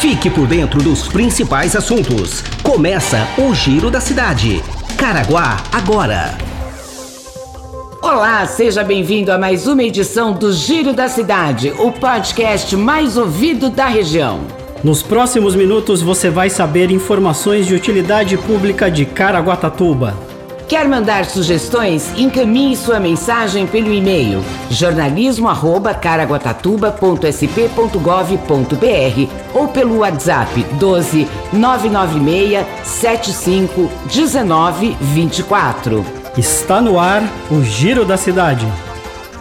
Fique por dentro dos principais assuntos. Começa o Giro da Cidade. Caraguá agora. Olá, seja bem-vindo a mais uma edição do Giro da Cidade, o podcast mais ouvido da região. Nos próximos minutos você vai saber informações de utilidade pública de Caraguatatuba. Quer mandar sugestões? Encaminhe sua mensagem pelo e-mail jornalismo@caraguatatuba.sp.gov.br ou pelo WhatsApp 12 996 75 19 24. Está no ar o Giro da Cidade.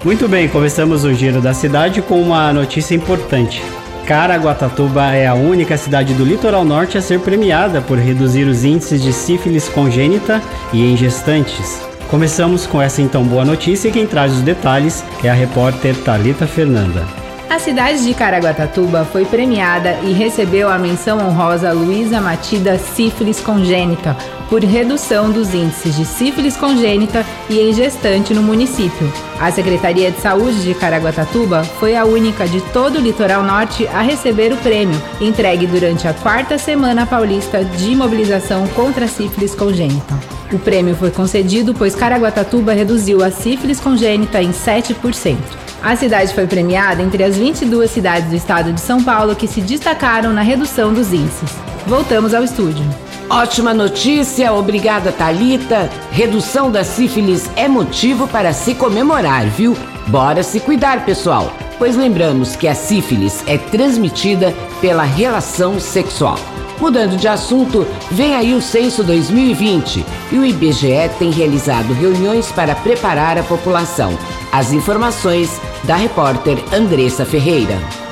Muito bem, começamos o Giro da Cidade com uma notícia importante. Caraguatatuba é a única cidade do litoral norte a ser premiada por reduzir os índices de sífilis congênita e em gestantes. Começamos com essa então boa notícia e quem traz os detalhes é a repórter Talita Fernanda. A cidade de Caraguatatuba foi premiada e recebeu a menção honrosa Luísa Matida Sífilis Congênita por redução dos índices de sífilis congênita e em gestante no município. A Secretaria de Saúde de Caraguatatuba foi a única de todo o litoral norte a receber o prêmio, entregue durante a quarta semana paulista de mobilização contra a sífilis congênita. O prêmio foi concedido pois Caraguatatuba reduziu a sífilis congênita em 7%. A cidade foi premiada entre as 22 cidades do estado de São Paulo que se destacaram na redução dos índices. Voltamos ao estúdio. Ótima notícia, obrigada Talita. Redução da sífilis é motivo para se comemorar, viu? Bora se cuidar, pessoal. Pois lembramos que a sífilis é transmitida pela relação sexual. Mudando de assunto, vem aí o Censo 2020 e o IBGE tem realizado reuniões para preparar a população. As informações da repórter Andressa Ferreira.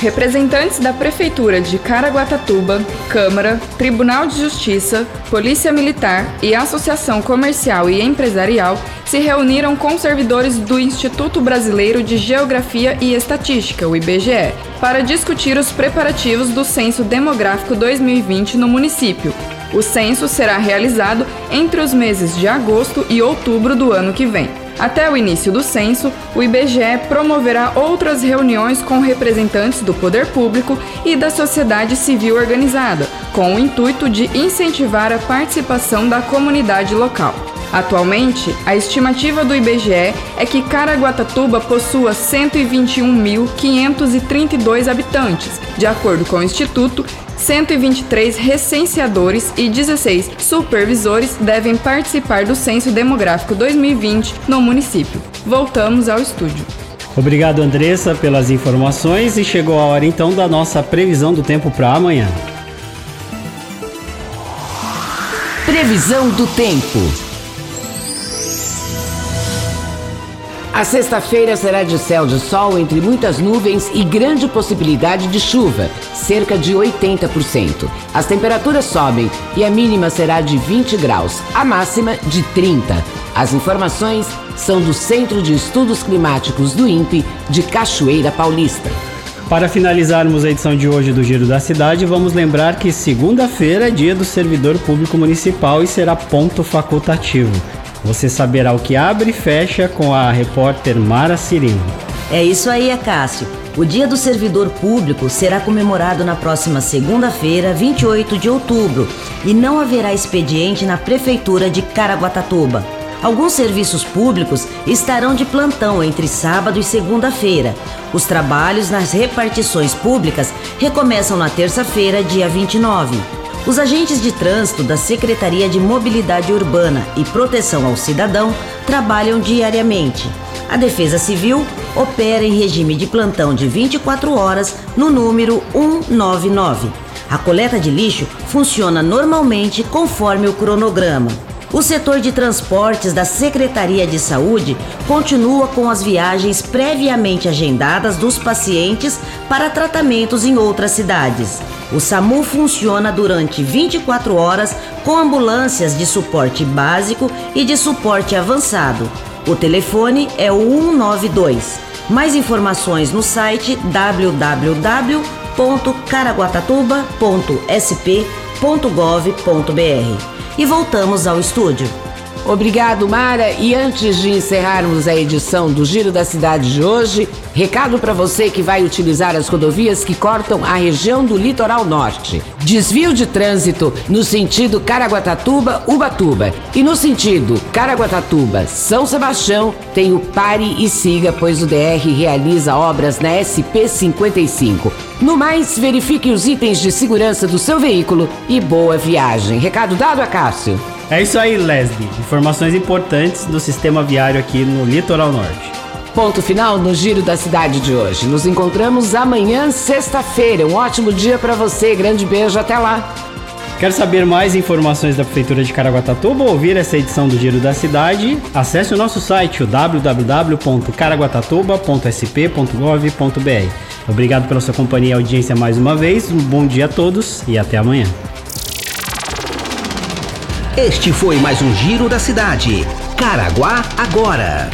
Representantes da Prefeitura de Caraguatatuba, Câmara, Tribunal de Justiça, Polícia Militar e Associação Comercial e Empresarial se reuniram com servidores do Instituto Brasileiro de Geografia e Estatística, o IBGE, para discutir os preparativos do Censo Demográfico 2020 no município. O censo será realizado entre os meses de agosto e outubro do ano que vem. Até o início do censo, o IBGE promoverá outras reuniões com representantes do poder público e da sociedade civil organizada, com o intuito de incentivar a participação da comunidade local. Atualmente, a estimativa do IBGE é que Caraguatatuba possua 121.532 habitantes. De acordo com o Instituto, 123 recenseadores e 16 supervisores devem participar do Censo Demográfico 2020 no município. Voltamos ao estúdio. Obrigado, Andressa, pelas informações e chegou a hora então da nossa previsão do tempo para amanhã. Previsão do tempo. A sexta-feira será de céu de sol entre muitas nuvens e grande possibilidade de chuva, cerca de 80%. As temperaturas sobem e a mínima será de 20 graus, a máxima de 30. As informações são do Centro de Estudos Climáticos do INPE de Cachoeira Paulista. Para finalizarmos a edição de hoje do Giro da Cidade, vamos lembrar que segunda-feira é dia do servidor público municipal e será ponto facultativo. Você saberá o que abre e fecha com a repórter Mara Cirino. É isso aí, Acácio. O Dia do Servidor Público será comemorado na próxima segunda-feira, 28 de outubro, e não haverá expediente na Prefeitura de Caraguatatuba. Alguns serviços públicos estarão de plantão entre sábado e segunda-feira. Os trabalhos nas repartições públicas recomeçam na terça-feira, dia 29. Os agentes de trânsito da Secretaria de Mobilidade Urbana e Proteção ao Cidadão trabalham diariamente. A Defesa Civil opera em regime de plantão de 24 horas no número 199. A coleta de lixo funciona normalmente conforme o cronograma. O setor de transportes da Secretaria de Saúde continua com as viagens previamente agendadas dos pacientes para tratamentos em outras cidades. O SAMU funciona durante 24 horas com ambulâncias de suporte básico e de suporte avançado. O telefone é o 192. Mais informações no site www.caraguatatuba.sp.gov.br. E voltamos ao estúdio. Obrigado, Mara. E antes de encerrarmos a edição do Giro da Cidade de hoje, recado para você que vai utilizar as rodovias que cortam a região do litoral norte. Desvio de trânsito no sentido Caraguatatuba-Ubatuba e no sentido Caraguatatuba-São Sebastião tem o pare e siga, pois o DR realiza obras na SP 55. No mais, verifique os itens de segurança do seu veículo e boa viagem. Recado dado a Cássio. É isso aí, Leslie. Informações importantes do sistema viário aqui no Litoral Norte. Ponto final no Giro da Cidade de hoje. Nos encontramos amanhã, sexta-feira. Um ótimo dia para você. Grande beijo, até lá. Quer saber mais informações da Prefeitura de Caraguatatuba ou ouvir essa edição do Giro da Cidade? Acesse o nosso site www.caraguatatuba.sp.gov.br. Obrigado pela sua companhia e audiência mais uma vez. Um bom dia a todos e até amanhã. Este foi mais um Giro da Cidade. Caraguá agora.